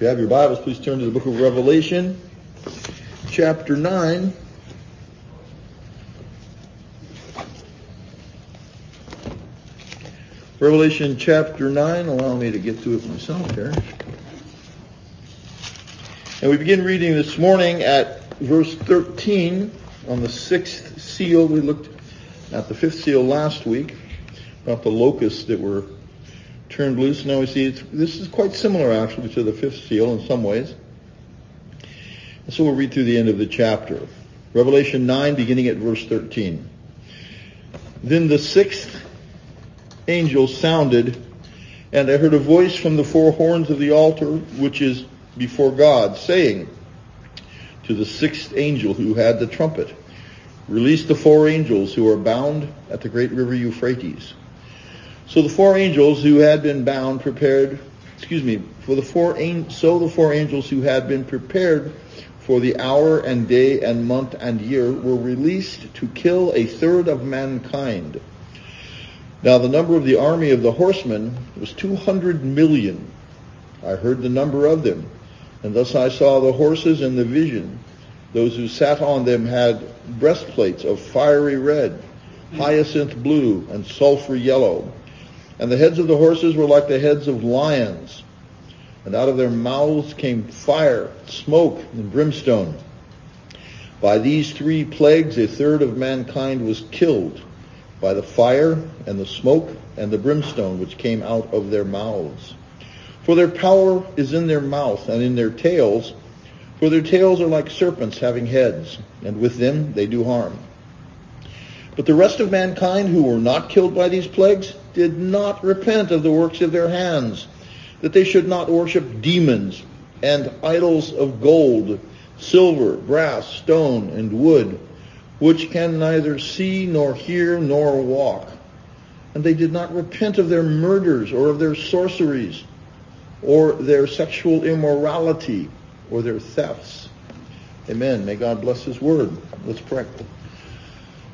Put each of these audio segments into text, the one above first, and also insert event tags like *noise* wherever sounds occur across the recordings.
If you have your Bibles, please turn to the book of Revelation, chapter 9. Revelation chapter 9, allow me to get to it myself here. And we begin reading this morning at verse 13 on the sixth seal. We looked at the fifth seal last week about the locusts that were turned loose. Now we see this is quite similar actually to the fifth seal in some ways. And so we'll read through the end of the chapter. Revelation 9 beginning at verse 13. Then the sixth angel sounded and I heard a voice from the four horns of the altar which is before God saying to the sixth angel who had the trumpet, release the four angels who are bound at the great river Euphrates. So the four angels who had been bound prepared, excuse me, for the four so the four angels who had been prepared for the hour and day and month and year were released to kill a third of mankind. Now the number of the army of the horsemen was 200 million. I heard the number of them, and thus I saw the horses in the vision. Those who sat on them had breastplates of fiery red, hyacinth blue, and sulfur yellow and the heads of the horses were like the heads of lions. And out of their mouths came fire, smoke, and brimstone. By these three plagues, a third of mankind was killed by the fire and the smoke and the brimstone which came out of their mouths. For their power is in their mouth and in their tails, for their tails are like serpents having heads, and with them they do harm. But the rest of mankind who were not killed by these plagues did not repent of the works of their hands, that they should not worship demons and idols of gold, silver, brass, stone, and wood, which can neither see nor hear nor walk. And they did not repent of their murders or of their sorceries or their sexual immorality or their thefts. Amen. May God bless his word. Let's pray.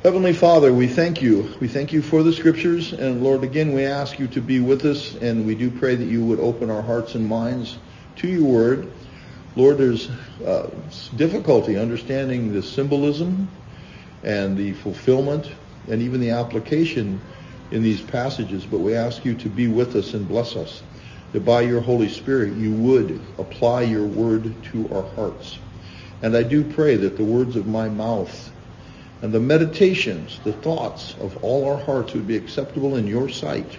Heavenly Father, we thank you. We thank you for the scriptures. And Lord, again, we ask you to be with us. And we do pray that you would open our hearts and minds to your word. Lord, there's uh, difficulty understanding the symbolism and the fulfillment and even the application in these passages. But we ask you to be with us and bless us. That by your Holy Spirit you would apply your word to our hearts. And I do pray that the words of my mouth and the meditations, the thoughts of all our hearts would be acceptable in your sight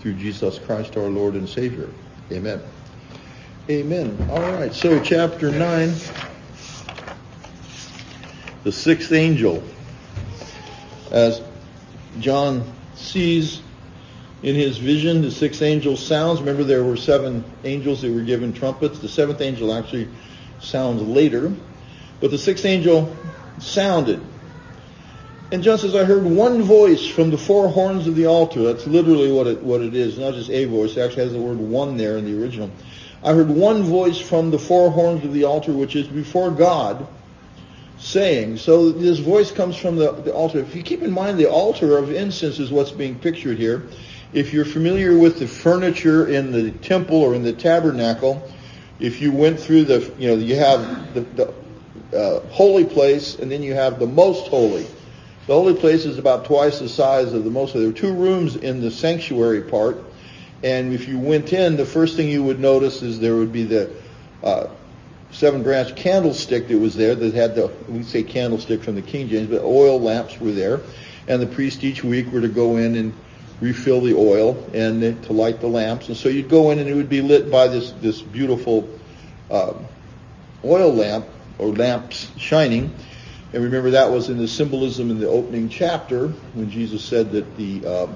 through Jesus Christ our Lord and Savior. Amen. Amen. All right, so chapter 9, the sixth angel. As John sees in his vision, the sixth angel sounds. Remember, there were seven angels that were given trumpets. The seventh angel actually sounds later. But the sixth angel sounded. And John says, I heard one voice from the four horns of the altar. That's literally what it, what it is. Not just a voice. It actually has the word one there in the original. I heard one voice from the four horns of the altar, which is before God, saying, so this voice comes from the, the altar. If you keep in mind the altar of incense is what's being pictured here. If you're familiar with the furniture in the temple or in the tabernacle, if you went through the, you know, you have the, the uh, holy place and then you have the most holy. The holy place is about twice the size of the most. There are two rooms in the sanctuary part, and if you went in, the first thing you would notice is there would be the uh, seven branch candlestick that was there that had the we say candlestick from the King James, but oil lamps were there, and the priest each week were to go in and refill the oil and to light the lamps, and so you'd go in and it would be lit by this this beautiful uh, oil lamp or lamps shining and remember that was in the symbolism in the opening chapter when Jesus said that the uh,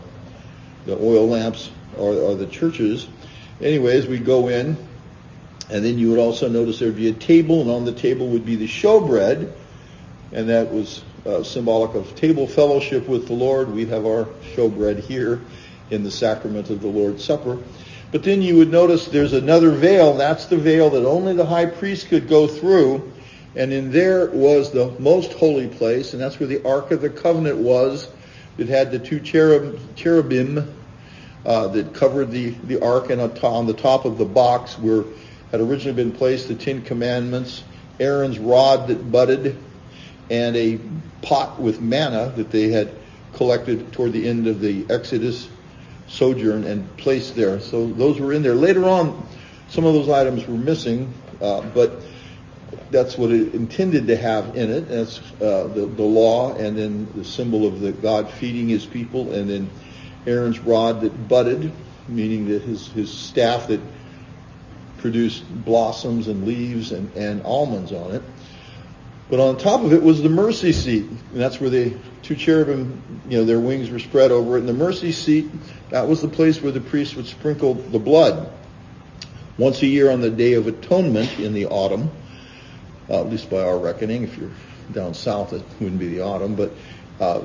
the oil lamps are, are the churches. Anyways, we go in, and then you would also notice there'd be a table, and on the table would be the showbread, and that was uh, symbolic of table fellowship with the Lord. We have our showbread here in the sacrament of the Lord's Supper. But then you would notice there's another veil. That's the veil that only the high priest could go through and in there was the most holy place, and that's where the Ark of the Covenant was. It had the two cherub, cherubim uh, that covered the, the ark, and on the top of the box were had originally been placed, the Ten Commandments, Aaron's rod that budded, and a pot with manna that they had collected toward the end of the Exodus sojourn and placed there. So those were in there. Later on, some of those items were missing, uh, but that's what it intended to have in it. That's uh, the, the law, and then the symbol of the God feeding His people, and then Aaron's rod that budded, meaning that his his staff that produced blossoms and leaves and, and almonds on it. But on top of it was the mercy seat, and that's where the two cherubim, you know, their wings were spread over it. And the mercy seat, that was the place where the priest would sprinkle the blood once a year on the Day of Atonement in the autumn, at least by our reckoning. If you're down south, it wouldn't be the autumn, but uh,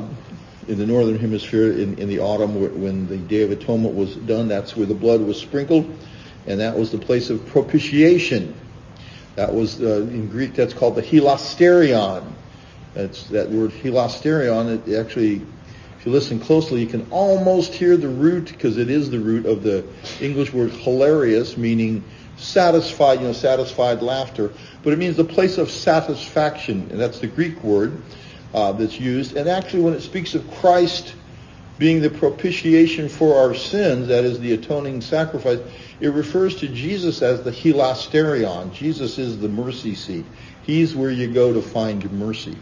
in the northern hemisphere, in, in the autumn, when the Day of Atonement was done, that's where the blood was sprinkled, and that was the place of propitiation that was uh, in Greek. That's called the hilasterion. That's that word hilasterion. It actually, if you listen closely, you can almost hear the root because it is the root of the English word hilarious, meaning satisfied. You know, satisfied laughter. But it means the place of satisfaction, and that's the Greek word uh, that's used. And actually, when it speaks of Christ being the propitiation for our sins, that is the atoning sacrifice, it refers to Jesus as the hilasterion. Jesus is the mercy seat. He's where you go to find mercy.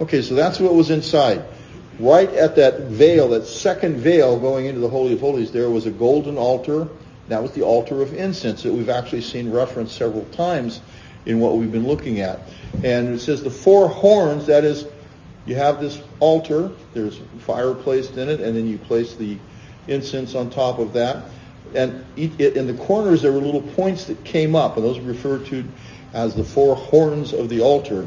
Okay, so that's what was inside. Right at that veil, that second veil going into the Holy of Holies, there was a golden altar. That was the altar of incense that we've actually seen referenced several times in what we've been looking at. And it says the four horns, that is, you have this altar, there's fire placed in it, and then you place the incense on top of that and in the corners there were little points that came up, and those are referred to as the four horns of the altar.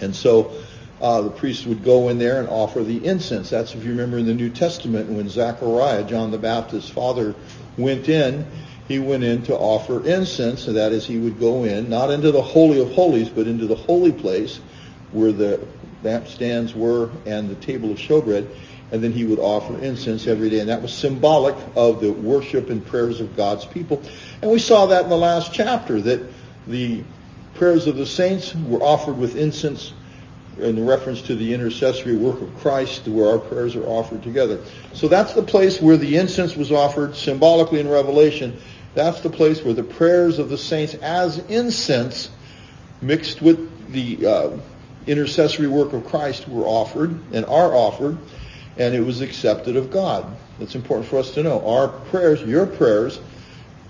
And so uh, the priest would go in there and offer the incense. That's if you remember in the New Testament when Zechariah, John the Baptist's father, went in, he went in to offer incense, and that is he would go in, not into the Holy of Holies, but into the holy place where the lampstands were and the table of showbread and then he would offer incense every day. And that was symbolic of the worship and prayers of God's people. And we saw that in the last chapter, that the prayers of the saints were offered with incense in reference to the intercessory work of Christ, where our prayers are offered together. So that's the place where the incense was offered symbolically in Revelation. That's the place where the prayers of the saints as incense mixed with the uh, intercessory work of Christ were offered and are offered and it was accepted of God. That's important for us to know. Our prayers, your prayers,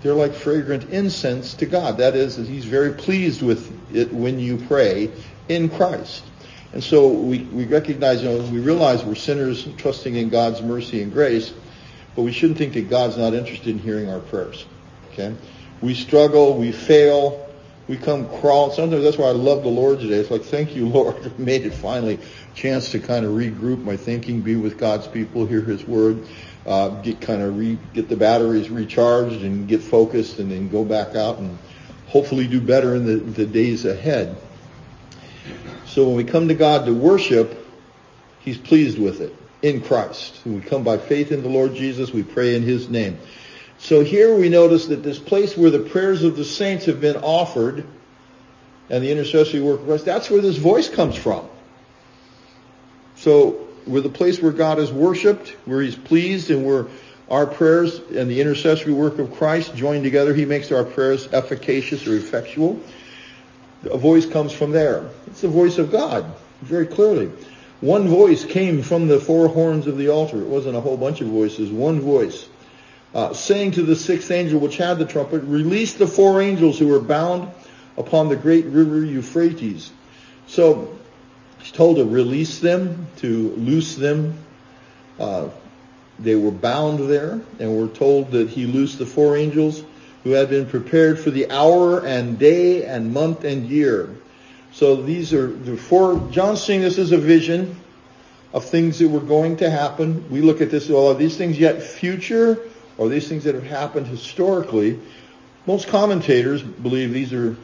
they're like fragrant incense to God. That is, He's very pleased with it when you pray in Christ. And so we, we recognize, you know, we realize we're sinners trusting in God's mercy and grace, but we shouldn't think that God's not interested in hearing our prayers. Okay? We struggle, we fail, we come crawling. Sometimes that's why I love the Lord today. It's like, thank you, *laughs* Lord. I made it finally chance to kind of regroup my thinking, be with God's people, hear His Word, uh, get kind of re, get the batteries recharged and get focused, and then go back out and hopefully do better in the, the days ahead. So when we come to God to worship, He's pleased with it in Christ. When we come by faith in the Lord Jesus, we pray in His name. So here we notice that this place where the prayers of the saints have been offered and the intercessory work of Christ, that's where this voice comes from. So we're the place where God is worshiped, where he's pleased, and where our prayers and the intercessory work of Christ join together. He makes our prayers efficacious or effectual. A voice comes from there. It's the voice of God, very clearly. One voice came from the four horns of the altar. It wasn't a whole bunch of voices, one voice. Uh, saying to the sixth angel which had the trumpet, release the four angels who were bound upon the great river Euphrates. So He's told to release them, to loose them. Uh, they were bound there, and we're told that he loosed the four angels who had been prepared for the hour and day and month and year. So these are the four, John's seeing this as a vision of things that were going to happen. We look at this, well, are these things yet future, or these things that have happened historically? Most commentators believe these are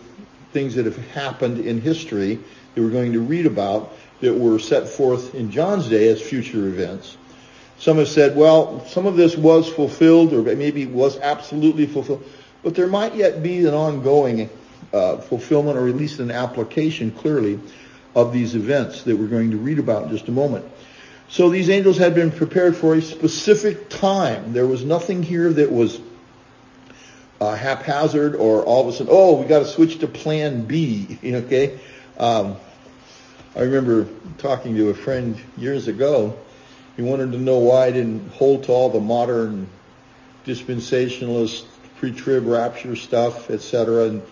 things that have happened in history that we're going to read about that were set forth in John's day as future events. Some have said, well, some of this was fulfilled or maybe was absolutely fulfilled. But there might yet be an ongoing uh, fulfillment or at least an application clearly of these events that we're going to read about in just a moment. So these angels had been prepared for a specific time. There was nothing here that was uh, haphazard or all of a sudden, oh, we got to switch to plan B. *laughs* Okay. Um, I remember talking to a friend years ago. He wanted to know why I didn't hold to all the modern dispensationalist pre-trib rapture stuff, etc. And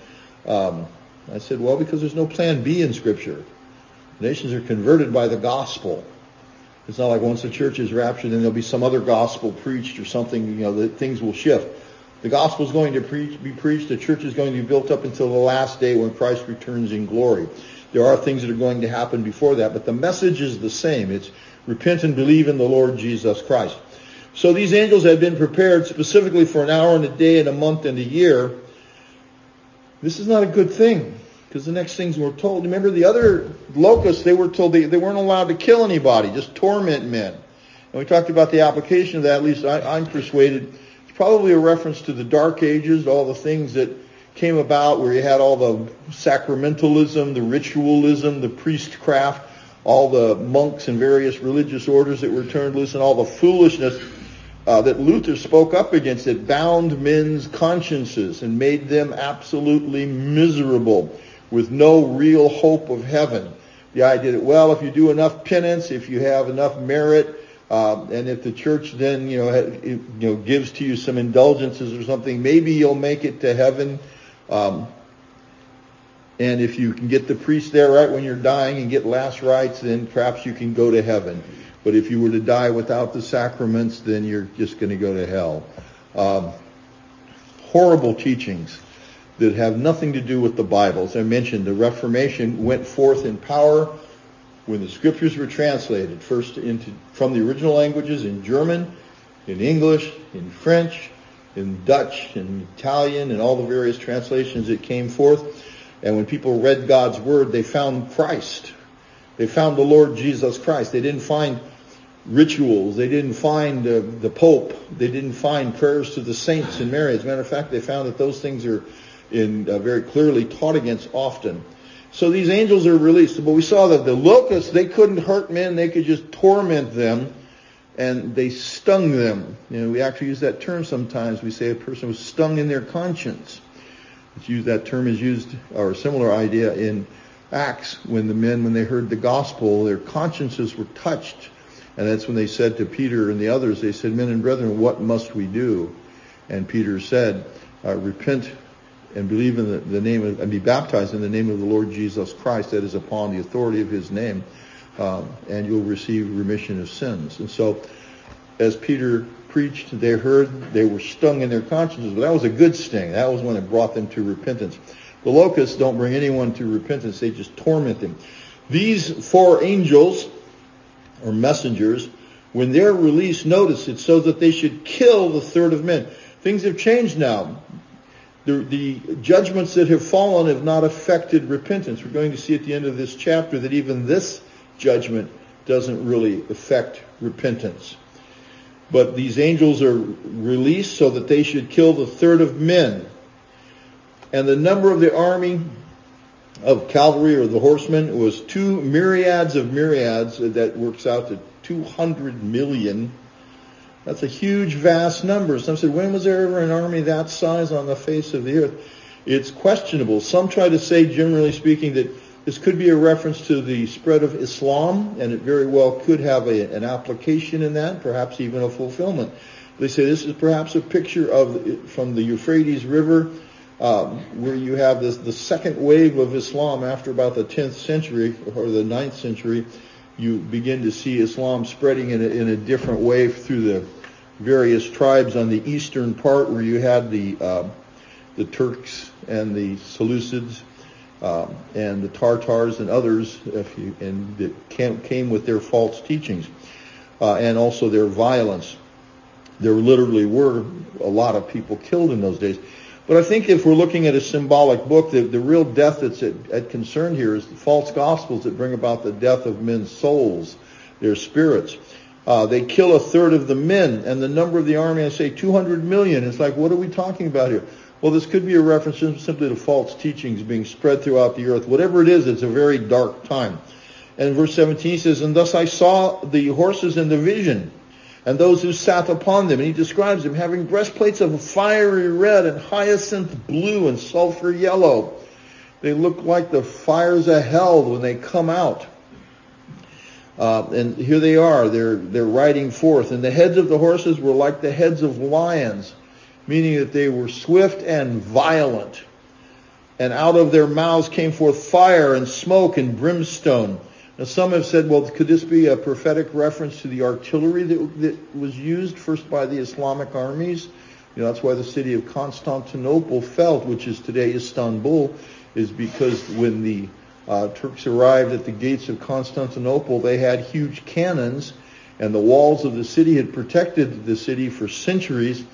um, I said, well, because there's no plan B in Scripture. Nations are converted by the gospel. It's not like once the church is raptured, then there'll be some other gospel preached or something, you know, that things will shift. The gospel is going to preach, be preached. The church is going to be built up until the last day when Christ returns in glory. There are things that are going to happen before that, but the message is the same. It's repent and believe in the Lord Jesus Christ. So these angels had been prepared specifically for an hour and a day and a month and a year. This is not a good thing because the next things we're told. Remember the other locusts, they were told they, they weren't allowed to kill anybody, just torment men. And we talked about the application of that, at least I, I'm persuaded. It's probably a reference to the Dark Ages, all the things that came about where you had all the sacramentalism, the ritualism, the priestcraft, all the monks and various religious orders that were turned loose, and all the foolishness uh, that Luther spoke up against it bound men's consciences and made them absolutely miserable with no real hope of heaven. The idea that, well, if you do enough penance, if you have enough merit, uh, and if the church then, you know, you know, gives to you some indulgences or something, maybe you'll make it to heaven. Um, and if you can get the priest there right when you're dying and get last rites, then perhaps you can go to heaven. But if you were to die without the sacraments, then you're just going to go to hell. Um, horrible teachings that have nothing to do with the Bible. As I mentioned, the Reformation went forth in power when the scriptures were translated, first into, from the original languages in German, in English, in French, in Dutch, in Italian, and all the various translations that came forth. And when people read God's Word, they found Christ. They found the Lord Jesus Christ. They didn't find rituals. They didn't find uh, the Pope. They didn't find prayers to the saints and Mary. As a matter of fact, they found that those things are in uh, very clearly taught against often. So these angels are released. But we saw that the locusts, they couldn't hurt men. They could just torment them. And they stung them. You know, we actually use that term sometimes. We say a person was stung in their conscience. It's used, that term is used, or a similar idea in Acts when the men, when they heard the gospel, their consciences were touched and that's when they said to Peter and the others, they said, men and brethren, what must we do? And Peter said, uh, repent and believe in the, the, name of, and be baptized in the name of the Lord Jesus Christ that is upon the authority of his name, um, and you'll receive remission of sins. And so, as Peter preached, they heard, they were stung in their consciences, but that was a good sting. That was when it brought them to repentance. The locusts don't bring anyone to repentance, they just torment them. These four angels or messengers, when they're released, notice it's so that they should kill the third of men. Things have changed now. The, the, judgments that have fallen have not affected repentance. We're going to see at the end of this chapter that even this judgment doesn't really affect repentance. But these angels are released so that they should kill the third of men. And the number of the army of cavalry or the horsemen was two myriads of myriads. That works out to 200 million. That's a huge, vast number. Some said, when was there ever an army that size on the face of the earth? It's questionable. Some try to say, generally speaking, that this could be a reference to the spread of Islam, and it very well could have a, an application in that, perhaps even a fulfillment. They say this is perhaps a picture of from the Euphrates River um, where you have this the second wave of Islam after about the 10th century or the 9th century, you begin to see Islam spreading in a, in a different way through the various tribes on the eastern part where you had the uh, the Turks and the Seleucids um, and the Tartars and others, you, and that came, came, with their false teachings uh, and also their violence. There literally were a lot of people killed in those days. But I think if we're looking at a symbolic book, the, the real death that's at, at concern here is the false gospels that bring about the death of men's souls, their spirits. Uh, they kill a third of the men, and the number of the army, I say 200 million. It's like, what are we talking about here? Well, this could be a reference simply to false teachings being spread throughout the earth. Whatever it is, it's a very dark time. And verse 17 says, And thus I saw the horses in the vision, and those who sat upon them. And he describes them having breastplates of fiery red and hyacinth blue and sulfur yellow. They look like the fires of hell when they come out. Uh, and here they are. They're they're riding forth, and the heads of the horses were like the heads of lions, meaning that they were swift and violent. And out of their mouths came forth fire and smoke and brimstone. Now some have said, well, could this be a prophetic reference to the artillery that, that was used first by the Islamic armies? You know, that's why the city of Constantinople fell, which is today Istanbul, is because when the uh, Turks arrived at the gates of Constantinople, they had huge cannons, and the walls of the city had protected the city for centuries,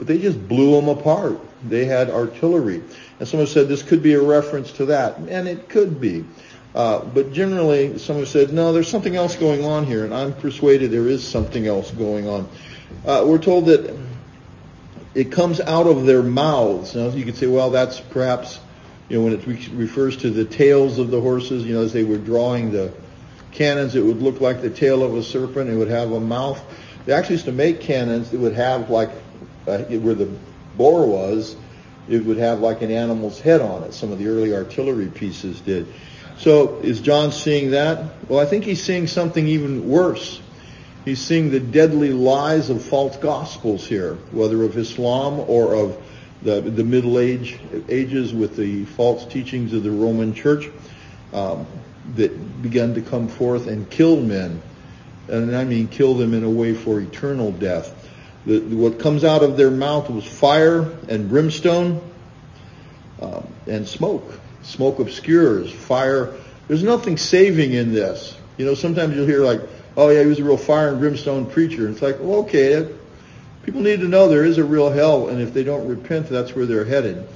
but they just blew them apart. They had artillery. And someone said this could be a reference to that, and it could be. Uh, but generally, someone said, no, there's something else going on here, and I'm persuaded there is something else going on. Uh, we're told that it comes out of their mouths. Now, you could say, well, that's perhaps you know, when it re- refers to the tails of the horses, you know, as they were drawing the cannons, it would look like the tail of a serpent. It would have a mouth. They actually used to make cannons that would have like uh, where the bore was, it would have like an animal's head on it. Some of the early artillery pieces did. So is John seeing that? Well, I think he's seeing something even worse. He's seeing the deadly lies of false gospels here, whether of Islam or of the, the Middle Age ages with the false teachings of the Roman Church um, that began to come forth and kill men. And I mean kill them in a way for eternal death. The, what comes out of their mouth was fire and brimstone um, and smoke. Smoke obscures. Fire. There's nothing saving in this. You know, sometimes you'll hear like, oh yeah, he was a real fire and brimstone preacher. And it's like, well, okay, People need to know there is a real hell, and if they don't repent, that's where they're headed.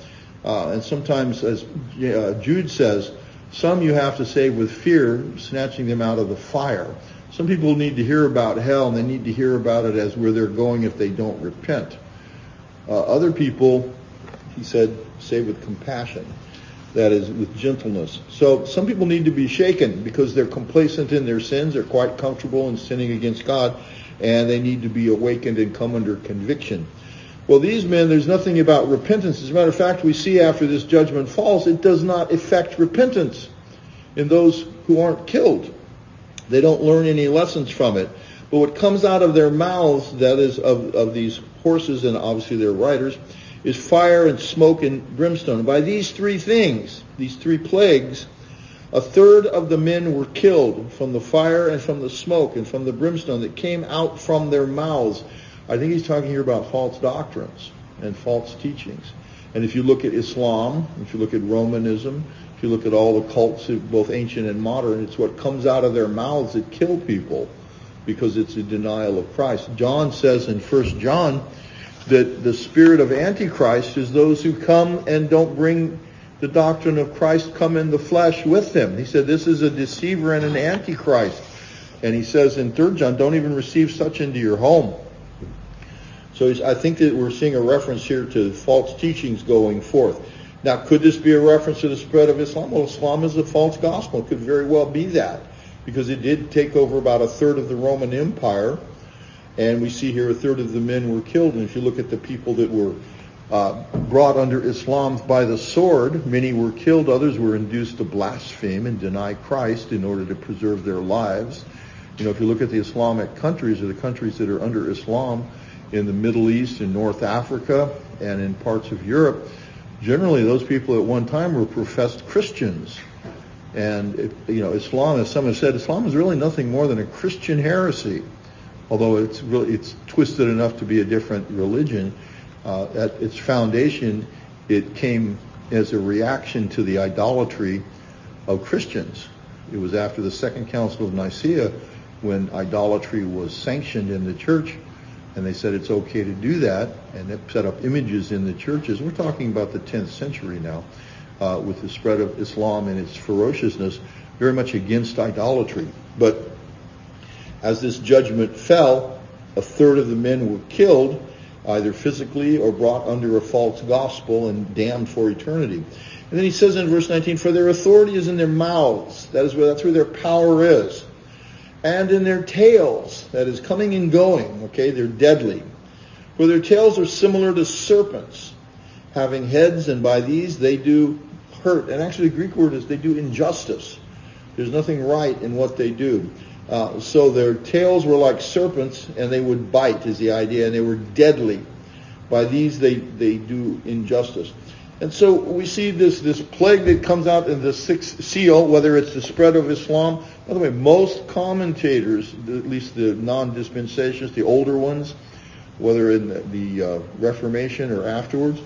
Uh, and sometimes, as uh, Jude says, some you have to save with fear, snatching them out of the fire. Some people need to hear about hell, and they need to hear about it as where they're going if they don't repent. Uh, other people, he said, save with compassion. That is, with gentleness. So some people need to be shaken because they're complacent in their sins. They're quite comfortable in sinning against God and they need to be awakened and come under conviction. Well, these men, there's nothing about repentance. As a matter of fact, we see after this judgment falls, it does not affect repentance in those who aren't killed. They don't learn any lessons from it. But what comes out of their mouths, that is, of, of these horses and obviously their riders, is fire and smoke and brimstone. And by these three things, these three plagues, a third of the men were killed from the fire and from the smoke and from the brimstone that came out from their mouths. I think he's talking here about false doctrines and false teachings. And if you look at Islam, if you look at Romanism, you look at all the cults, both ancient and modern, it's what comes out of their mouths that kill people because it's a denial of Christ. John says in 1 John that the spirit of Antichrist is those who come and don't bring the doctrine of Christ come in the flesh with them. He said this is a deceiver and an antichrist. And he says in 3 John, don't even receive such into your home. So I think that we're seeing a reference here to false teachings going forth. Now, could this be a reference to the spread of Islam? Well, Islam is a false gospel. It could very well be that because it did take over about a third of the Roman Empire. And we see here a third of the men were killed. And if you look at the people that were uh, brought under Islam by the sword. Many were killed. Others were induced to blaspheme and deny Christ in order to preserve their lives. You know, if you look at the Islamic countries or the countries that are under Islam in the Middle East and North Africa and in parts of Europe, generally those people at one time were professed Christians. And, it, you know, Islam, as some have said, Islam is really nothing more than a Christian heresy. Although it's really, it's twisted enough to be a different religion uh, at its foundation, it came as a reaction to the idolatry of Christians. It was after the Second Council of Nicaea when idolatry was sanctioned in the church, and they said it's okay to do that, and it set up images in the churches. We're talking about the 10th century now, uh, with the spread of Islam and its ferociousness, very much against idolatry. But as this judgment fell, a third of the men were killed, either physically or brought under a false gospel and damned for eternity. And then he says in verse 19, for their authority is in their mouths. That is where, that's where their power is. And in their tails, that is coming and going, okay, they're deadly. For their tails are similar to serpents, having heads, and by these they do hurt. And actually the Greek word is they do injustice. There's nothing right in what they do. Uh, so their tails were like serpents, and they would bite, is the idea, and they were deadly. By these they, they do injustice. And so we see this, this plague that comes out in the sixth seal, whether it's the spread of Islam. By the way, most commentators, at least the non-dispensationalists, the older ones, whether in the uh, Reformation or afterwards,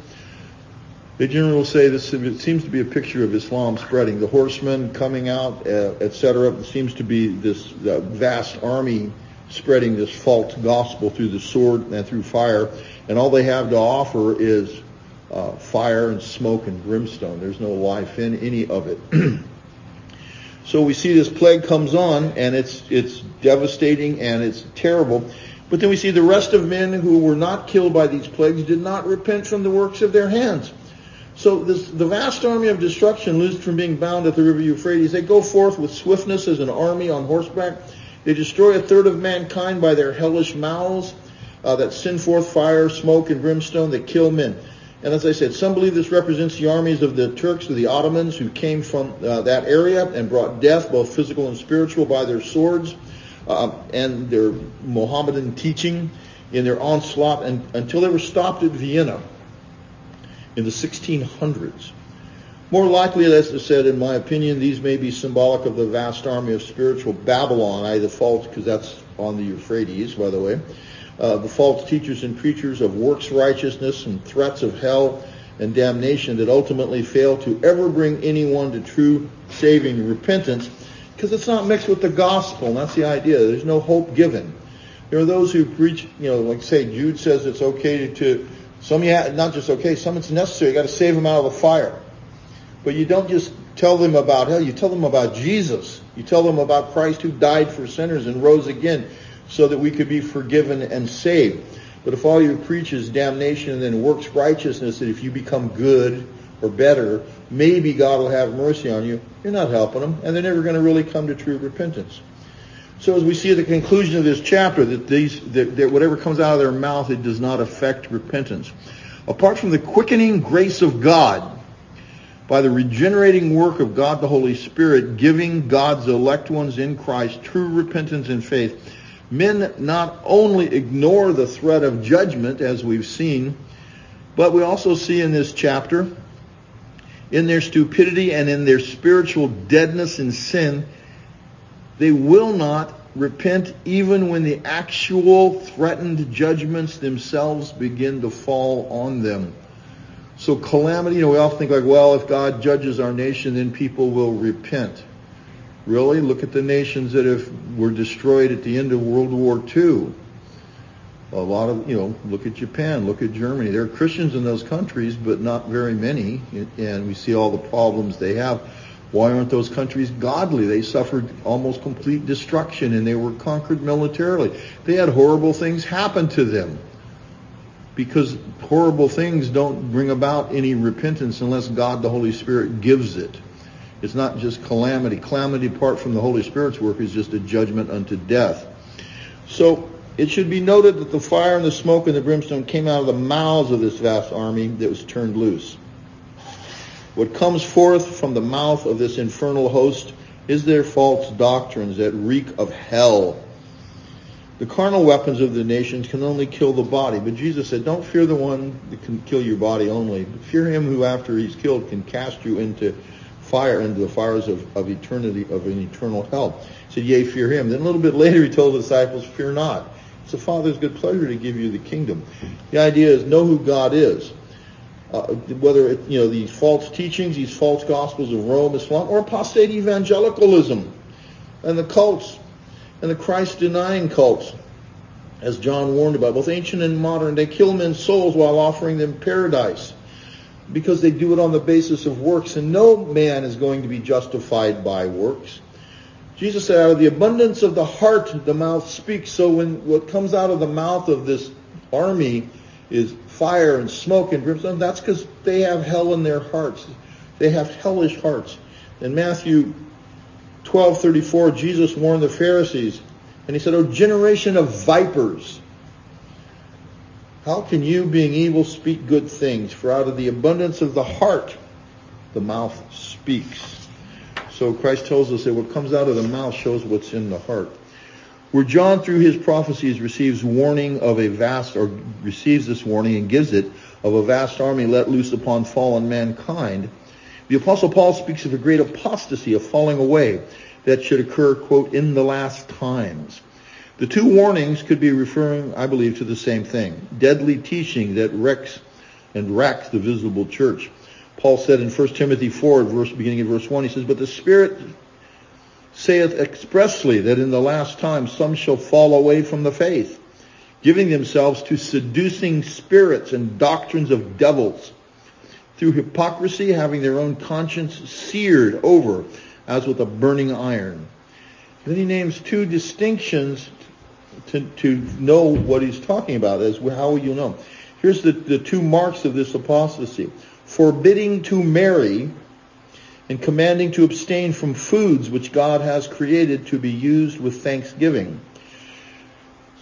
they generally say this it seems to be a picture of Islam spreading. The horsemen coming out, uh, etc. It seems to be this uh, vast army spreading this false gospel through the sword and through fire. And all they have to offer is uh, fire and smoke and brimstone. There's no life in any of it. *clears throat* so we see this plague comes on and it's, it's devastating and it's terrible. But then we see the rest of men who were not killed by these plagues did not repent from the works of their hands. So this, the vast army of destruction loosed from being bound at the river Euphrates, they go forth with swiftness as an army on horseback. They destroy a third of mankind by their hellish mouths uh, that send forth fire, smoke, and brimstone that kill men. And as I said, some believe this represents the armies of the Turks or the Ottomans who came from uh, that area and brought death, both physical and spiritual, by their swords uh, and their Mohammedan teaching in their onslaught and, until they were stopped at Vienna in the 1600s. More likely, as I said, in my opinion, these may be symbolic of the vast army of spiritual Babylon, I the false, because that's on the Euphrates, by the way, uh, the false teachers and preachers of works righteousness and threats of hell and damnation that ultimately fail to ever bring anyone to true saving repentance because it's not mixed with the gospel. And that's the idea. There's no hope given. There are those who preach, you know, like say Jude says it's okay to some you have, not just okay, some it's necessary. You got to save them out of the fire. But you don't just tell them about hell. You tell them about Jesus. You tell them about Christ who died for sinners and rose again so that we could be forgiven and saved. But if all you preach is damnation and then works righteousness, that if you become good or better, maybe God will have mercy on you, you're not helping them, and they're never going to really come to true repentance. So as we see at the conclusion of this chapter, that these, that, that whatever comes out of their mouth, it does not affect repentance. Apart from the quickening grace of God, by the regenerating work of God the Holy Spirit, giving God's elect ones in Christ true repentance and faith, men not only ignore the threat of judgment, as we've seen, but we also see in this chapter, in their stupidity and in their spiritual deadness and sin, they will not repent even when the actual threatened judgments themselves begin to fall on them. So calamity, you know, we often think like, well, if God judges our nation, then people will repent. Really? Look at the nations that have, were destroyed at the end of World War II. A lot of, you know, look at Japan, look at Germany. There are Christians in those countries, but not very many. And we see all the problems they have. Why aren't those countries godly? They suffered almost complete destruction and they were conquered militarily. They had horrible things happen to them because horrible things don't bring about any repentance unless God the Holy Spirit gives it. It's not just calamity. Calamity apart from the Holy Spirit's work is just a judgment unto death. So it should be noted that the fire and the smoke and the brimstone came out of the mouths of this vast army that was turned loose. What comes forth from the mouth of this infernal host is their false doctrines that reek of hell. The carnal weapons of the nations can only kill the body, but Jesus said, don't fear the one that can kill your body only. Fear him who after he's killed can cast you into fire, into the fires of, of eternity, of an eternal hell. He said, yea, fear him. Then a little bit later he told the disciples, fear not. It's the Father's good pleasure to give you the kingdom. The idea is know who God is uh, whether it, you know these false teachings, these false gospels of Rome, Islam, or apostate evangelicalism, and the cults, and the Christ-denying cults, as John warned about, both ancient and modern. They kill men's souls while offering them paradise, because they do it on the basis of works, and no man is going to be justified by works. Jesus said, out of the abundance of the heart, the mouth speaks. So when what comes out of the mouth of this army is fire and smoke and brimstone, that's because they have hell in their hearts. They have hellish hearts. In Matthew 12:34, Jesus warned the Pharisees, and he said, "O generation of vipers, how can you, being evil, speak good things? For out of the abundance of the heart, the mouth speaks." So Christ tells us that what comes out of the mouth shows what's in the heart. Where John, through his prophecies, receives warning of a vast, or receives this warning and gives it, of a vast army let loose upon fallen mankind, the Apostle Paul speaks of a great apostasy, a falling away, that should occur, quote, in the last times. The two warnings could be referring, I believe, to the same thing. Deadly teaching that wrecks and racks the visible church. Paul said in 1 Timothy 4, verse, beginning in verse 1, he says, But the Spirit saith expressly that in the last time some shall fall away from the faith, giving themselves to seducing spirits and doctrines of devils, through hypocrisy having their own conscience seared over as with a burning iron. then he names two distinctions to, to know what he's talking about as how will you know. Here's the, the two marks of this apostasy. Forbidding to marry and commanding to abstain from foods which God has created to be used with thanksgiving.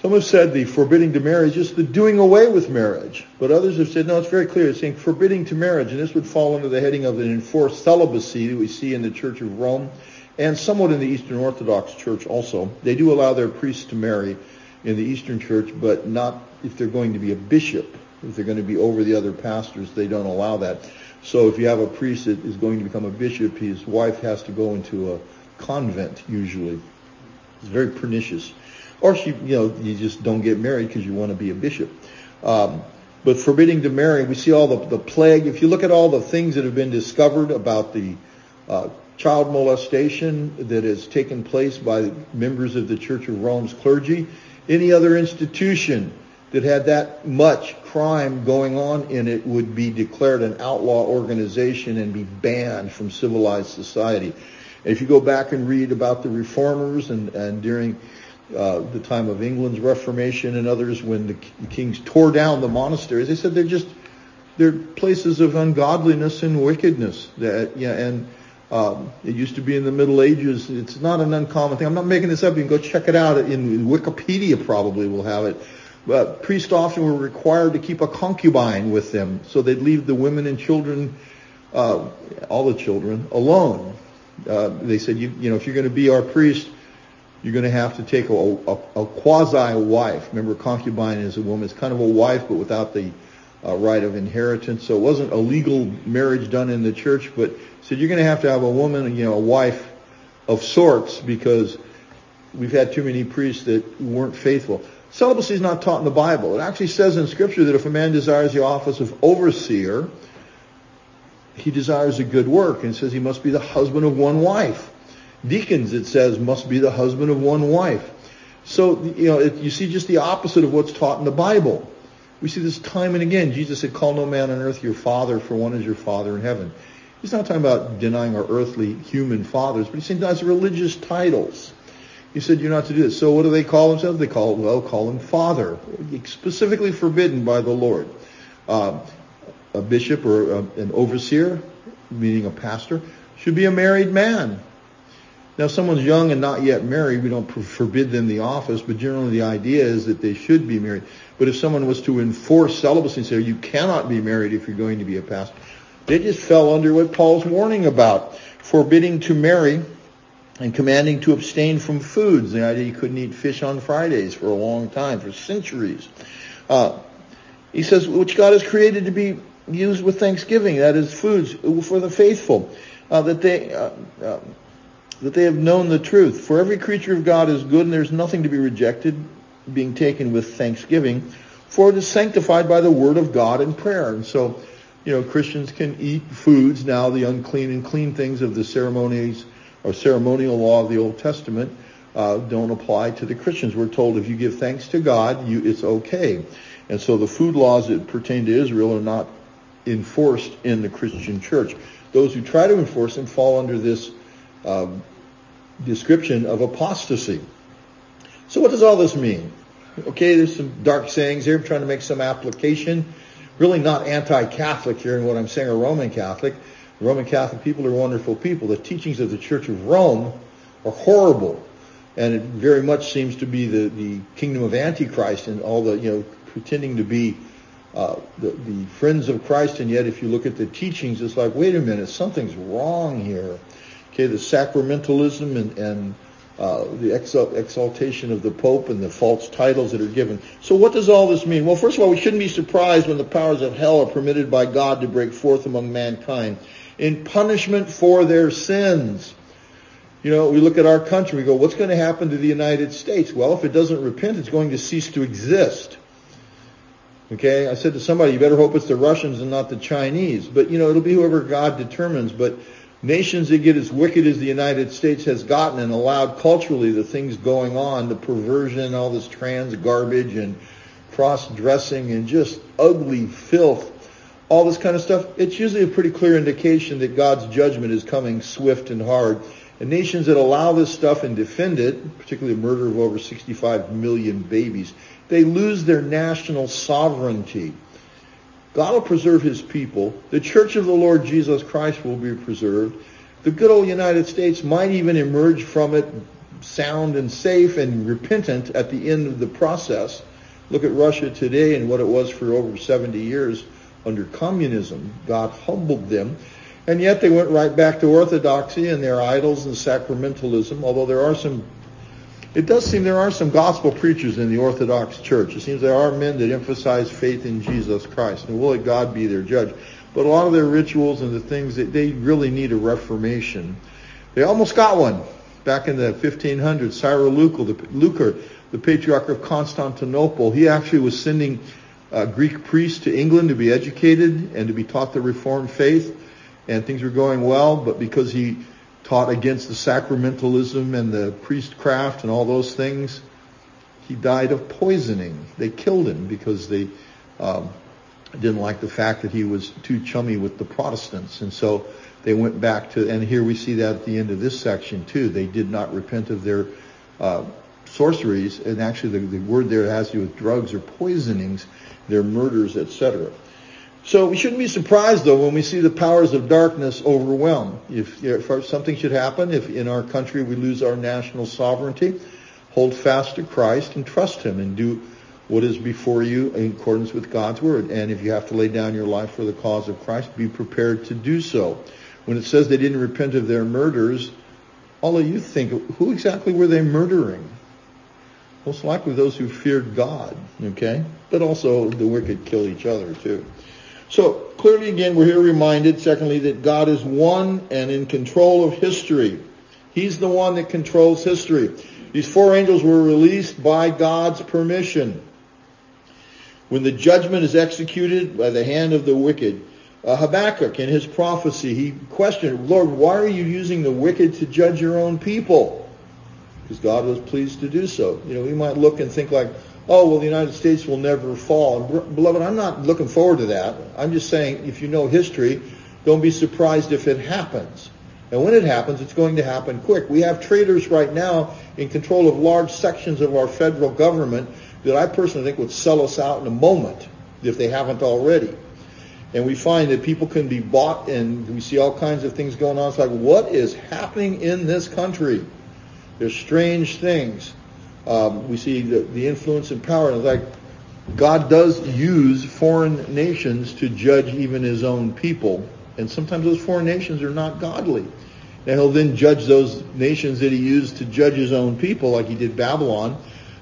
Some have said the forbidding to marry is just the doing away with marriage. But others have said, no, it's very clear. It's saying forbidding to marriage. And this would fall under the heading of an enforced celibacy that we see in the Church of Rome and somewhat in the Eastern Orthodox Church also. They do allow their priests to marry in the Eastern Church, but not if they're going to be a bishop. If they're going to be over the other pastors, they don't allow that. So if you have a priest that is going to become a bishop, his wife has to go into a convent usually. It's very pernicious. Or she, you know, you just don't get married because you want to be a bishop. Um, but forbidding to marry, we see all the, the plague. If you look at all the things that have been discovered about the uh, child molestation that has taken place by members of the Church of Rome's clergy, any other institution that had that much crime going on in it would be declared an outlaw organization and be banned from civilized society. If you go back and read about the reformers and, and during uh, the time of England's Reformation and others, when the, the kings tore down the monasteries, they said they're just they're places of ungodliness and wickedness. That yeah, and um, it used to be in the Middle Ages. It's not an uncommon thing. I'm not making this up. You can go check it out. In, in Wikipedia, probably will have it. But priests often were required to keep a concubine with them, so they'd leave the women and children, uh, all the children, alone. Uh, they said, you, you know, if you're going to be our priest, you're going to have to take a, a, a quasi-wife. Remember, concubine is a woman. It's kind of a wife, but without the uh, right of inheritance. So it wasn't a legal marriage done in the church, but said you're going to have to have a woman, you know, a wife of sorts because we've had too many priests that weren't faithful. Celibacy is not taught in the Bible. It actually says in Scripture that if a man desires the office of overseer, he desires a good work and says he must be the husband of one wife. Deacons, it says, must be the husband of one wife. So, you know, you see just the opposite of what's taught in the Bible. We see this time and again. Jesus said, call no man on earth your father, for one is your father in heaven. He's not talking about denying our earthly human fathers, but he's saying that's religious titles. He said you're not to do this. So what do they call themselves? They call well call him father, specifically forbidden by the Lord. Uh, a bishop or a, an overseer, meaning a pastor, should be a married man. Now, if someone's young and not yet married, we don't forbid them the office, but generally the idea is that they should be married. But if someone was to enforce celibacy and say you cannot be married if you're going to be a pastor, they just fell under what Paul's warning about, forbidding to marry and commanding to abstain from foods. The idea you couldn't eat fish on Fridays for a long time, for centuries. Uh, he says, which God has created to be used with thanksgiving, that is foods for the faithful, uh, that they uh, uh, that they have known the truth. For every creature of God is good, and there's nothing to be rejected, being taken with thanksgiving, for it is sanctified by the word of God and prayer. And so, you know, Christians can eat foods now, the unclean and clean things of the ceremonies or ceremonial law of the Old Testament uh, don't apply to the Christians. We're told if you give thanks to God, you, it's okay. And so the food laws that pertain to Israel are not enforced in the Christian church. Those who try to enforce them fall under this um, description of apostasy. So what does all this mean? Okay, there's some dark sayings here. I'm trying to make some application. Really not anti-Catholic here in what I'm saying, or Roman Catholic. The Roman Catholic people are wonderful people. The teachings of the Church of Rome are horrible. And it very much seems to be the, the kingdom of Antichrist and all the, you know, pretending to be uh, the, the friends of Christ. And yet if you look at the teachings, it's like, wait a minute, something's wrong here. Okay, the sacramentalism and, and uh, the exaltation of the Pope and the false titles that are given. So what does all this mean? Well, first of all, we shouldn't be surprised when the powers of hell are permitted by God to break forth among mankind in punishment for their sins. You know, we look at our country, we go, what's going to happen to the United States? Well, if it doesn't repent, it's going to cease to exist. Okay, I said to somebody, you better hope it's the Russians and not the Chinese. But, you know, it'll be whoever God determines. But nations that get as wicked as the United States has gotten and allowed culturally the things going on, the perversion, all this trans garbage and cross-dressing and just ugly filth, all this kind of stuff, it's usually a pretty clear indication that God's judgment is coming swift and hard. And nations that allow this stuff and defend it, particularly the murder of over 65 million babies, they lose their national sovereignty. God will preserve his people. The church of the Lord Jesus Christ will be preserved. The good old United States might even emerge from it sound and safe and repentant at the end of the process. Look at Russia today and what it was for over 70 years under communism. God humbled them. And yet they went right back to orthodoxy and their idols and sacramentalism, although there are some, it does seem there are some gospel preachers in the Orthodox Church. It seems there are men that emphasize faith in Jesus Christ, and will let God be their judge. But a lot of their rituals and the things that they really need a reformation. They almost got one back in the 1500s. Cyril Lucar, the patriarch of Constantinople, he actually was sending uh, Greek priests to England to be educated and to be taught the Reformed faith and things were going well, but because he taught against the sacramentalism and the priestcraft and all those things, he died of poisoning. They killed him because they um, didn't like the fact that he was too chummy with the Protestants. And so they went back to, and here we see that at the end of this section too. They did not repent of their uh, sorceries, and actually the, the word there has to do with drugs or poisonings, their murders, etc. So we shouldn't be surprised though when we see the powers of darkness overwhelm. If, if something should happen, if in our country we lose our national sovereignty, hold fast to Christ and trust Him and do what is before you in accordance with God's word. And if you have to lay down your life for the cause of Christ, be prepared to do so. When it says they didn't repent of their murders, all of you think, who exactly were they murdering? Most likely those who feared God, okay? But also the wicked kill each other too. So clearly again, we're here reminded, secondly, that God is one and in control of history. He's the one that controls history. These four angels were released by God's permission. When the judgment is executed by the hand of the wicked, uh, Habakkuk in his prophecy, he questioned, Lord, why are you using the wicked to judge your own people? Because God was pleased to do so. You know, we might look and think like, oh, well, the United States will never fall. Beloved, I'm not looking forward to that. I'm just saying, if you know history, don't be surprised if it happens. And when it happens, it's going to happen quick. We have traitors right now in control of large sections of our federal government that I personally think would sell us out in a moment if they haven't already. And we find that people can be bought and we see all kinds of things going on. It's like, what is happening in this country? There's strange things. Um, we see the, the influence and power. It's like God does use foreign nations to judge even his own people. And sometimes those foreign nations are not godly. And he'll then judge those nations that he used to judge his own people, like he did Babylon.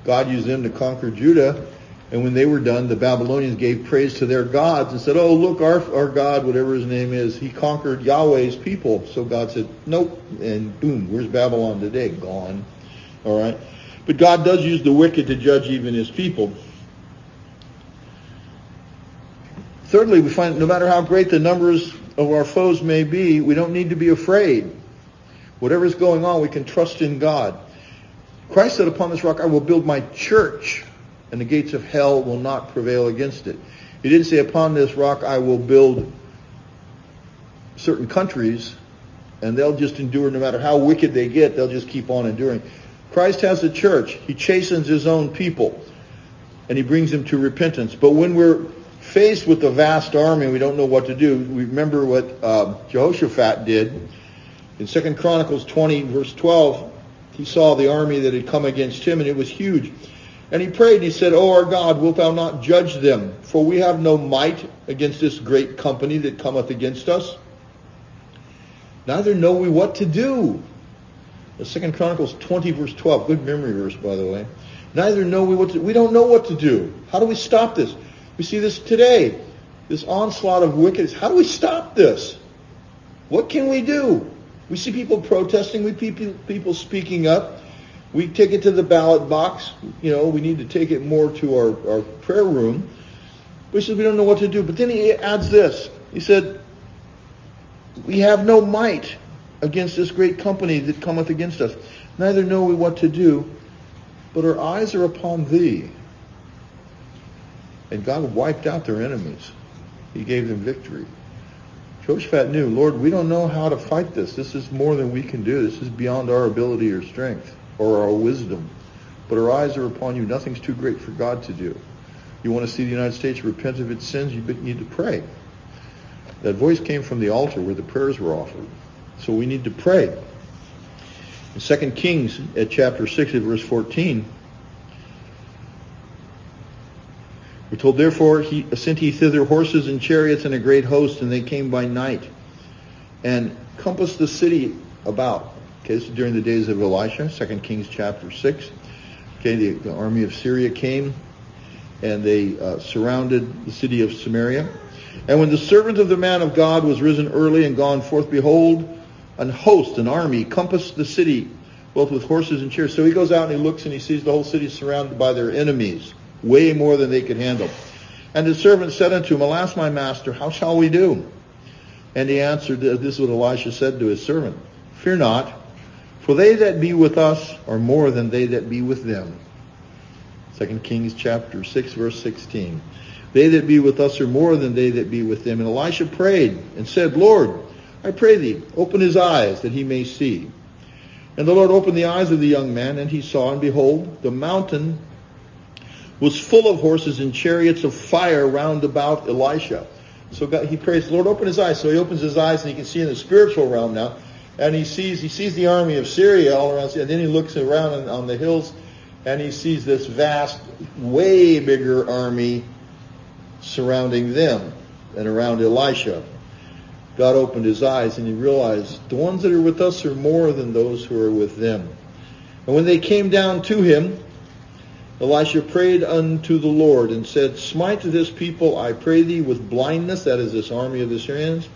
God used them to conquer Judah. And when they were done, the Babylonians gave praise to their gods and said, oh, look, our, our God, whatever his name is, he conquered Yahweh's people. So God said, nope. And boom, where's Babylon today? Gone. All right. But God does use the wicked to judge even his people. Thirdly, we find no matter how great the numbers of our foes may be, we don't need to be afraid. Whatever's going on, we can trust in God. Christ said, upon this rock I will build my church, and the gates of hell will not prevail against it. He didn't say, upon this rock I will build certain countries, and they'll just endure no matter how wicked they get, they'll just keep on enduring. Christ has a church. He chastens his own people. and he brings them to repentance. But when we're faced with a vast army and we don't know what to do, we remember what uh, Jehoshaphat did. In 2 Chronicles 20, verse 12, he saw the army that had come against him, and it was huge. And he prayed, and he said, O our God, wilt thou not judge them? For we have no might against this great company that cometh against us. Neither know we what to do. Second Chronicles 20 verse 12. Good memory verse, by the way. Neither know we what to, we don't know what to do. How do we stop this? We see this today. This onslaught of wickedness. How do we stop this? What can we do? We see people protesting. We people people speaking up. We take it to the ballot box. You know, we need to take it more to our, our prayer room. We said we don't know what to do. But then he adds this. He said, we have no might against this great company that cometh against us. Neither know we what to do, but our eyes are upon thee. And God wiped out their enemies. He gave them victory. Jehoshaphat knew, Lord, we don't know how to fight this. This is more than we can do. This is beyond our ability or strength or our wisdom. But our eyes are upon you. Nothing's too great for God to do. You want to see the United States repent of its sins, you need to pray. That voice came from the altar where the prayers were offered. So we need to pray. In 2 Kings at chapter 6 at verse 14, we're told, Therefore he sent he thither horses and chariots and a great host, and they came by night and compassed the city about. Okay, this is during the days of Elisha, 2 Kings chapter 6. Okay, the, the army of Syria came and they uh, surrounded the city of Samaria. And when the servant of the man of God was risen early and gone forth, behold, an host, an army, compassed the city, both with horses and chariots. So he goes out and he looks and he sees the whole city surrounded by their enemies, way more than they could handle. And his servant said unto him, Alas, my master, how shall we do? And he answered, this is what Elisha said to his servant, Fear not, for they that be with us are more than they that be with them. 2 Kings chapter 6, verse 16. They that be with us are more than they that be with them. And Elisha prayed and said, Lord, I pray thee, open his eyes that he may see. And the Lord opened the eyes of the young man, and he saw, and behold, the mountain was full of horses and chariots of fire round about Elisha. So God, he prays, Lord, open his eyes. So he opens his eyes, and he can see in the spiritual realm now. And he sees he sees the army of Syria all around, and then he looks around on, on the hills, and he sees this vast, way bigger army surrounding them and around Elisha. God opened his eyes and he realized the ones that are with us are more than those who are with them. And when they came down to him, Elisha prayed unto the Lord and said, Smite this people, I pray thee, with blindness, that is this army of the Syrians.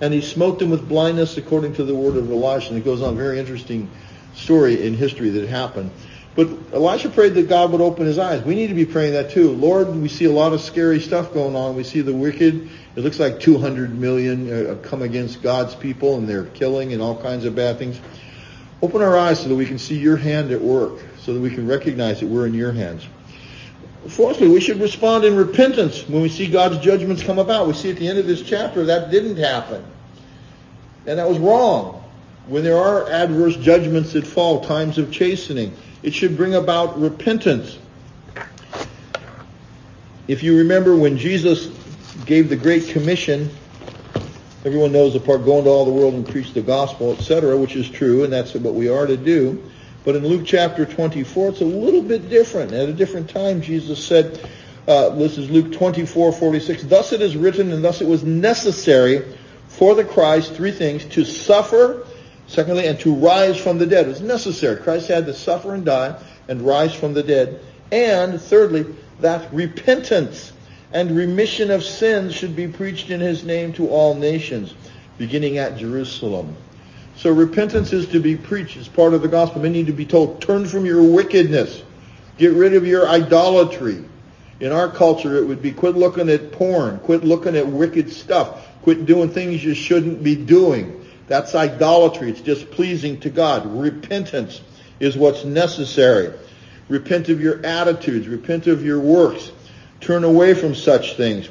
And he smote them with blindness according to the word of Elisha. And it goes on, very interesting story in history that happened. But Elisha prayed that God would open his eyes. We need to be praying that too. Lord, we see a lot of scary stuff going on. We see the wicked. It looks like 200 million uh, come against God's people and they're killing and all kinds of bad things. Open our eyes so that we can see your hand at work, so that we can recognize that we're in your hands. Fourthly, we should respond in repentance when we see God's judgments come about. We see at the end of this chapter that didn't happen. And that was wrong. When there are adverse judgments that fall, times of chastening, it should bring about repentance. If you remember when Jesus gave the Great Commission, everyone knows the part, go into all the world and preach the gospel, etc., which is true, and that's what we are to do. But in Luke chapter 24, it's a little bit different. At a different time, Jesus said, uh, this is Luke 24, 46, Thus it is written, and thus it was necessary for the Christ, three things, to suffer Secondly, and to rise from the dead. It was necessary. Christ had to suffer and die and rise from the dead. And thirdly, that repentance and remission of sins should be preached in his name to all nations, beginning at Jerusalem. So repentance is to be preached as part of the gospel. Many need to be told, turn from your wickedness. Get rid of your idolatry. In our culture, it would be quit looking at porn. Quit looking at wicked stuff. Quit doing things you shouldn't be doing. That's idolatry. It's displeasing to God. Repentance is what's necessary. Repent of your attitudes. Repent of your works. Turn away from such things.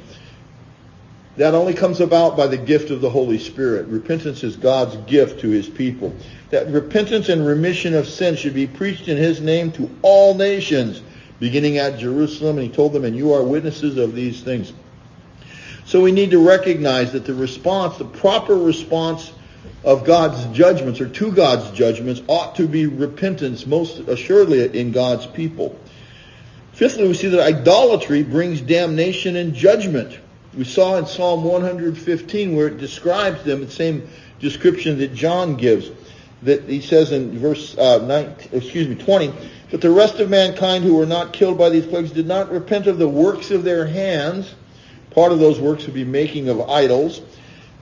That only comes about by the gift of the Holy Spirit. Repentance is God's gift to his people. That repentance and remission of sin should be preached in his name to all nations, beginning at Jerusalem, and he told them, and you are witnesses of these things. So we need to recognize that the response, the proper response of God's judgments or to God's judgments ought to be repentance most assuredly in God's people. Fifthly, we see that idolatry brings damnation and judgment. We saw in Psalm 115 where it describes them, the same description that John gives. That he says in verse uh, 19, excuse me, 20, but the rest of mankind who were not killed by these plagues did not repent of the works of their hands. Part of those works would be making of idols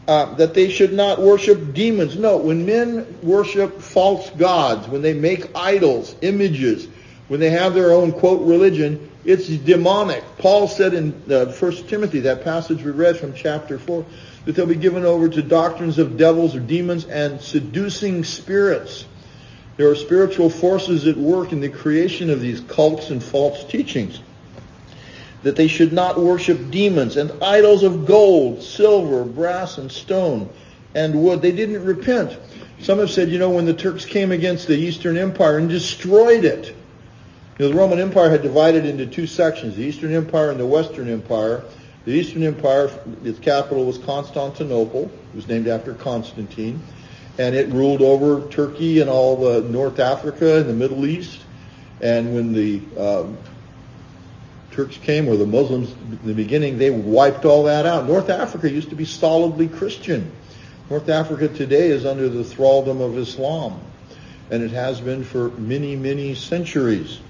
uh, that they should not worship demons. No, when men worship false gods, when they make idols, images, when they have their own quote religion, it's demonic. Paul said in uh, 1 Timothy, that passage we read from chapter 4, that they'll be given over to doctrines of devils or demons and seducing spirits. There are spiritual forces at work in the creation of these cults and false teachings that they should not worship demons and idols of gold, silver, brass, and stone, and wood. They didn't repent. Some have said, you know, when the Turks came against the Eastern Empire and destroyed it, you know, the Roman Empire had divided into two sections, the Eastern Empire and the Western Empire. The Eastern Empire, its capital was Constantinople. It was named after Constantine. And it ruled over Turkey and all the North Africa and the Middle East. And when the um, Turks came, or the Muslims in the beginning, they wiped all that out. North Africa used to be solidly Christian. North Africa today is under the thraldom of Islam, and it has been for many, many centuries.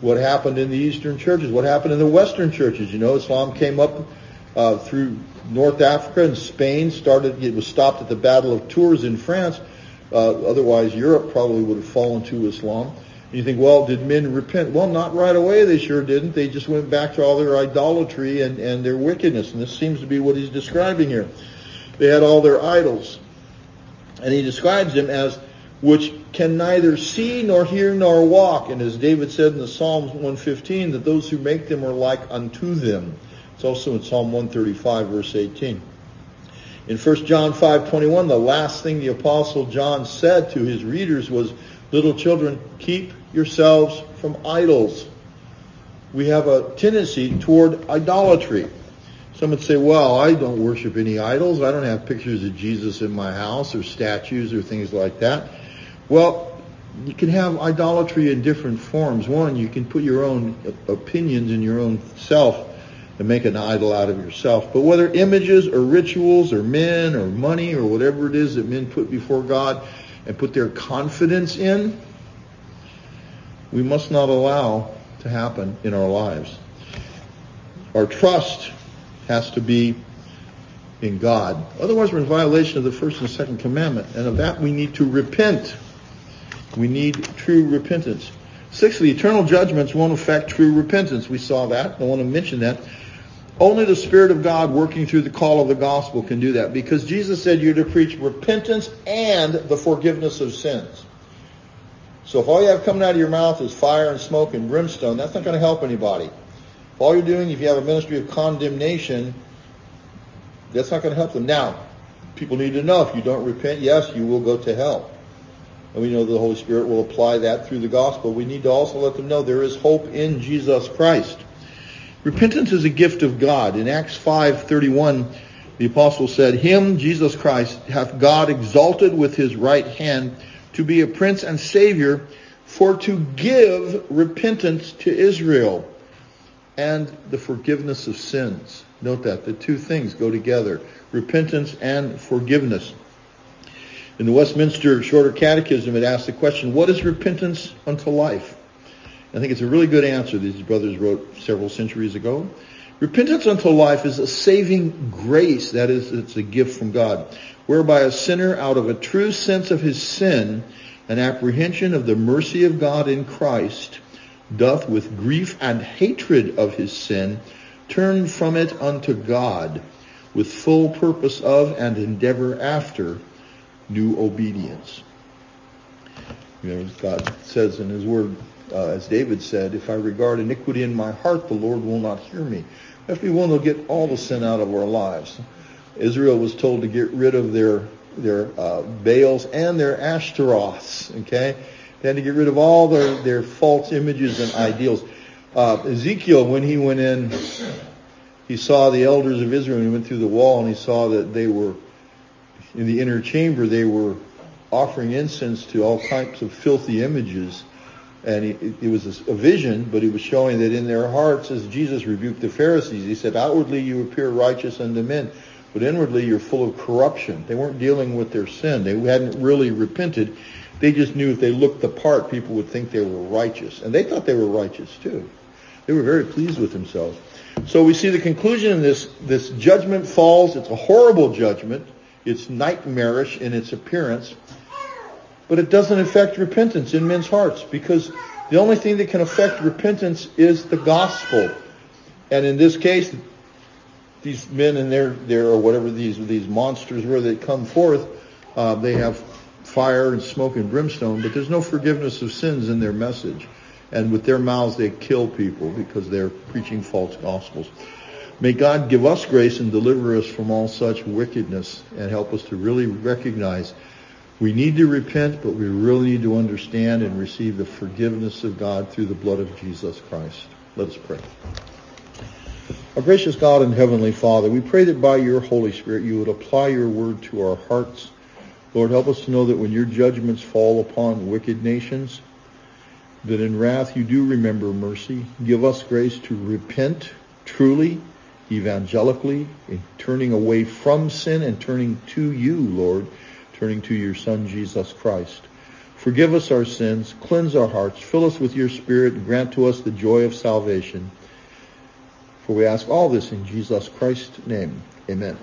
What happened in the Eastern churches? What happened in the Western churches? You know, Islam came up uh, through North Africa and Spain. Started. It was stopped at the Battle of Tours in France. Uh, otherwise, Europe probably would have fallen to Islam. You think, well, did men repent? Well, not right away. They sure didn't. They just went back to all their idolatry and, and their wickedness. And this seems to be what he's describing here. They had all their idols. And he describes them as which can neither see nor hear nor walk. And as David said in the Psalms 115, that those who make them are like unto them. It's also in Psalm 135 verse 18. In 1 John 5:21, the last thing the apostle John said to his readers was, "Little children, keep yourselves from idols. We have a tendency toward idolatry. Some would say, well, I don't worship any idols. I don't have pictures of Jesus in my house or statues or things like that. Well, you can have idolatry in different forms. One, you can put your own opinions in your own self and make an idol out of yourself. But whether images or rituals or men or money or whatever it is that men put before God and put their confidence in, we must not allow to happen in our lives. Our trust has to be in God. Otherwise, we're in violation of the first and second commandment. And of that, we need to repent. We need true repentance. Sixthly, eternal judgments won't affect true repentance. We saw that. I want to mention that. Only the Spirit of God working through the call of the gospel can do that because Jesus said you're to preach repentance and the forgiveness of sins. So if all you have coming out of your mouth is fire and smoke and brimstone, that's not going to help anybody. If all you're doing, if you have a ministry of condemnation, that's not going to help them. Now, people need to know if you don't repent, yes, you will go to hell. And we know the Holy Spirit will apply that through the gospel. We need to also let them know there is hope in Jesus Christ. Repentance is a gift of God. In Acts 5:31, the apostle said, "Him, Jesus Christ, hath God exalted with his right hand to be a prince and savior for to give repentance to Israel and the forgiveness of sins. Note that the two things go together, repentance and forgiveness. In the Westminster Shorter Catechism, it asks the question, what is repentance unto life? I think it's a really good answer these brothers wrote several centuries ago. Repentance unto life is a saving grace, that is, it's a gift from God whereby a sinner out of a true sense of his sin and apprehension of the mercy of God in Christ doth with grief and hatred of his sin turn from it unto God with full purpose of and endeavor after new obedience. You know, God says in his word, uh, as David said, if I regard iniquity in my heart, the Lord will not hear me. If we have to be willing to get all the sin out of our lives. Israel was told to get rid of their their uh, Baals and their Ashtaroths. Okay, They had to get rid of all their, their false images and ideals. Uh, Ezekiel, when he went in, he saw the elders of Israel. He went through the wall and he saw that they were in the inner chamber. They were offering incense to all types of filthy images. And it, it was a vision, but it was showing that in their hearts, as Jesus rebuked the Pharisees, he said, outwardly you appear righteous unto men, but inwardly you're full of corruption. They weren't dealing with their sin. They hadn't really repented. They just knew if they looked the part, people would think they were righteous. And they thought they were righteous too. They were very pleased with themselves. So we see the conclusion in this, this judgment falls. It's a horrible judgment. It's nightmarish in its appearance. But it doesn't affect repentance in men's hearts because the only thing that can affect repentance is the gospel. And in this case, these men and their, their or whatever these, these monsters were that come forth, uh, they have fire and smoke and brimstone, but there's no forgiveness of sins in their message. And with their mouths they kill people because they're preaching false gospels. May God give us grace and deliver us from all such wickedness and help us to really recognize we need to repent, but we really need to understand and receive the forgiveness of God through the blood of Jesus Christ. Let us pray. Our gracious God and Heavenly Father, we pray that by your Holy Spirit you would apply your word to our hearts. Lord, help us to know that when your judgments fall upon wicked nations, that in wrath you do remember mercy. Give us grace to repent truly, evangelically, in turning away from sin and turning to you, Lord, turning to your Son, Jesus Christ. Forgive us our sins, cleanse our hearts, fill us with your Spirit, and grant to us the joy of salvation. For we ask all this in Jesus Christ's name. Amen.